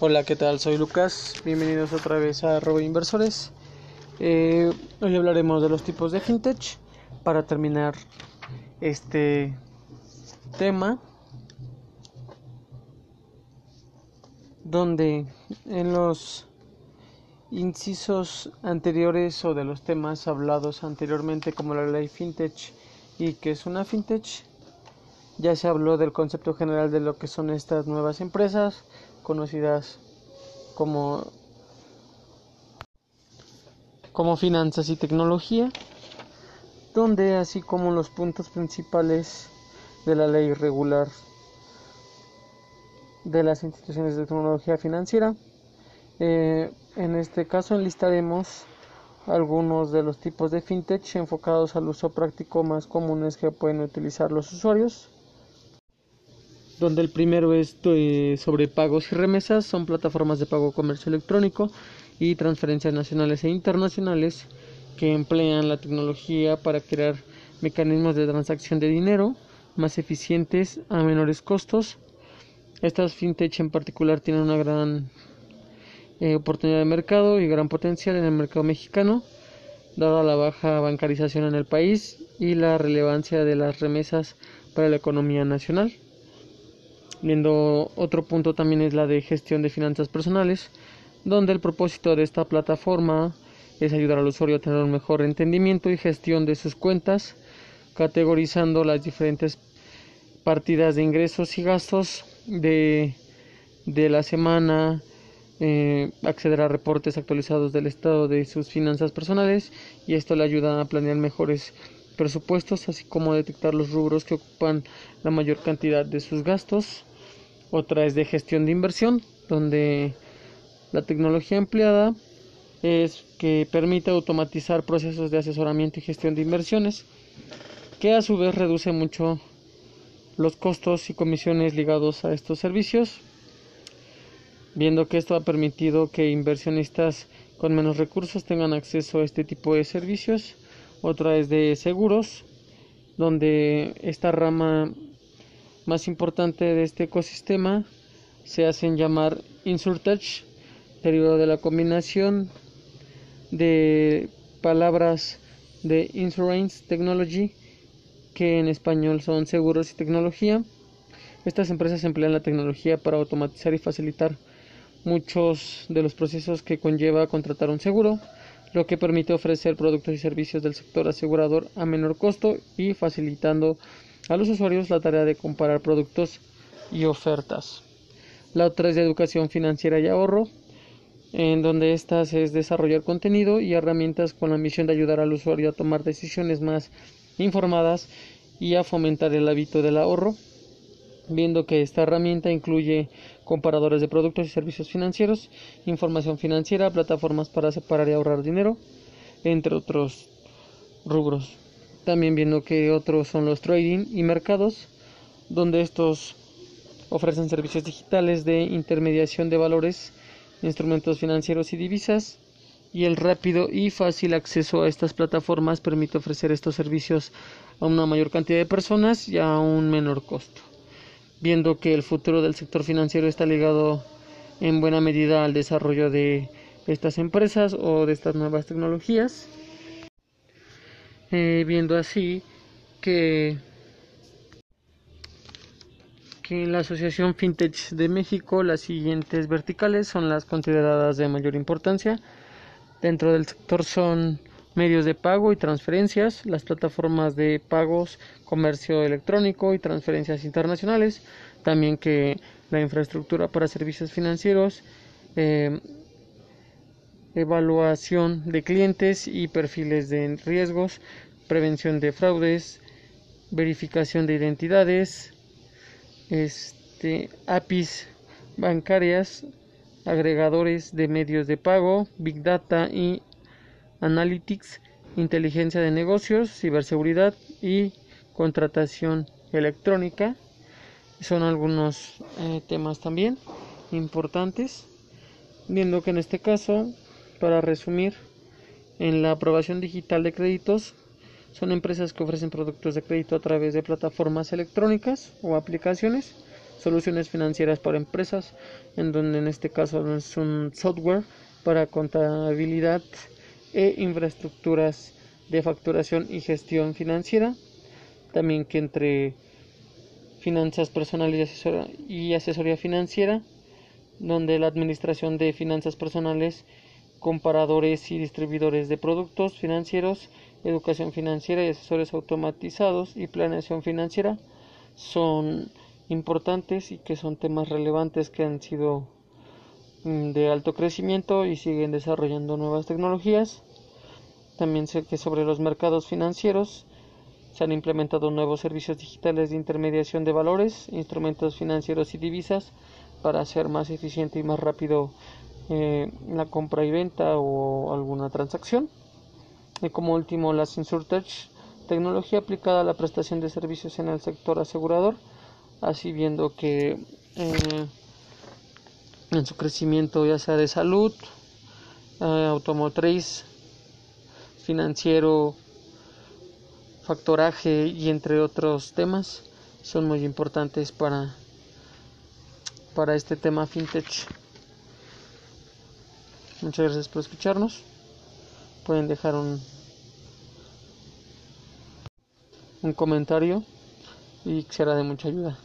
Hola, ¿qué tal? Soy Lucas. Bienvenidos otra vez a Robo Inversores. Eh, hoy hablaremos de los tipos de fintech para terminar este tema donde en los incisos anteriores o de los temas hablados anteriormente como la ley fintech y que es una fintech ya se habló del concepto general de lo que son estas nuevas empresas conocidas como como finanzas y tecnología donde así como los puntos principales de la ley regular de las instituciones de tecnología financiera eh, en este caso enlistaremos algunos de los tipos de fintech enfocados al uso práctico más comunes que pueden utilizar los usuarios. Donde el primero es eh, sobre pagos y remesas, son plataformas de pago comercio electrónico y transferencias nacionales e internacionales que emplean la tecnología para crear mecanismos de transacción de dinero más eficientes a menores costos. Estas fintech en particular tienen una gran eh, oportunidad de mercado y gran potencial en el mercado mexicano, dada la baja bancarización en el país y la relevancia de las remesas para la economía nacional. Viendo otro punto también es la de gestión de finanzas personales, donde el propósito de esta plataforma es ayudar al usuario a tener un mejor entendimiento y gestión de sus cuentas, categorizando las diferentes partidas de ingresos y gastos de, de la semana, eh, acceder a reportes actualizados del estado de sus finanzas personales y esto le ayuda a planear mejores presupuestos así como detectar los rubros que ocupan la mayor cantidad de sus gastos otra es de gestión de inversión donde la tecnología empleada es que permite automatizar procesos de asesoramiento y gestión de inversiones que a su vez reduce mucho los costos y comisiones ligados a estos servicios viendo que esto ha permitido que inversionistas con menos recursos tengan acceso a este tipo de servicios. Otra es de seguros, donde esta rama más importante de este ecosistema se hacen llamar InsurTech, derivado de la combinación de palabras de Insurance Technology, que en español son seguros y tecnología. Estas empresas emplean la tecnología para automatizar y facilitar muchos de los procesos que conlleva contratar un seguro, lo que permite ofrecer productos y servicios del sector asegurador a menor costo y facilitando a los usuarios la tarea de comparar productos y ofertas. La otra es de educación financiera y ahorro, en donde estas es desarrollar contenido y herramientas con la misión de ayudar al usuario a tomar decisiones más informadas y a fomentar el hábito del ahorro viendo que esta herramienta incluye comparadores de productos y servicios financieros, información financiera, plataformas para separar y ahorrar dinero, entre otros rubros. También viendo que otros son los trading y mercados, donde estos ofrecen servicios digitales de intermediación de valores, instrumentos financieros y divisas, y el rápido y fácil acceso a estas plataformas permite ofrecer estos servicios a una mayor cantidad de personas y a un menor costo. Viendo que el futuro del sector financiero está ligado en buena medida al desarrollo de estas empresas o de estas nuevas tecnologías, eh, viendo así que, que en la Asociación FinTech de México las siguientes verticales son las consideradas de mayor importancia. Dentro del sector son medios de pago y transferencias, las plataformas de pagos, comercio electrónico y transferencias internacionales, también que la infraestructura para servicios financieros, eh, evaluación de clientes y perfiles de riesgos, prevención de fraudes, verificación de identidades, este, APIs bancarias, agregadores de medios de pago, Big Data y Analytics, inteligencia de negocios, ciberseguridad y contratación electrónica. Son algunos eh, temas también importantes, viendo que en este caso, para resumir, en la aprobación digital de créditos son empresas que ofrecen productos de crédito a través de plataformas electrónicas o aplicaciones soluciones financieras para empresas, en donde en este caso es un software para contabilidad e infraestructuras de facturación y gestión financiera. También que entre finanzas personales y asesoría financiera, donde la administración de finanzas personales, comparadores y distribuidores de productos financieros, educación financiera y asesores automatizados y planeación financiera son importantes y que son temas relevantes que han sido mm, de alto crecimiento y siguen desarrollando nuevas tecnologías. También sé que sobre los mercados financieros se han implementado nuevos servicios digitales de intermediación de valores, instrumentos financieros y divisas para hacer más eficiente y más rápido eh, la compra y venta o alguna transacción. Y como último, la SensorTech, tecnología aplicada a la prestación de servicios en el sector asegurador, así viendo que eh, en su crecimiento ya sea de salud, eh, automotriz, financiero, factoraje y entre otros temas son muy importantes para, para este tema fintech. Muchas gracias por escucharnos. Pueden dejar un, un comentario y será de mucha ayuda.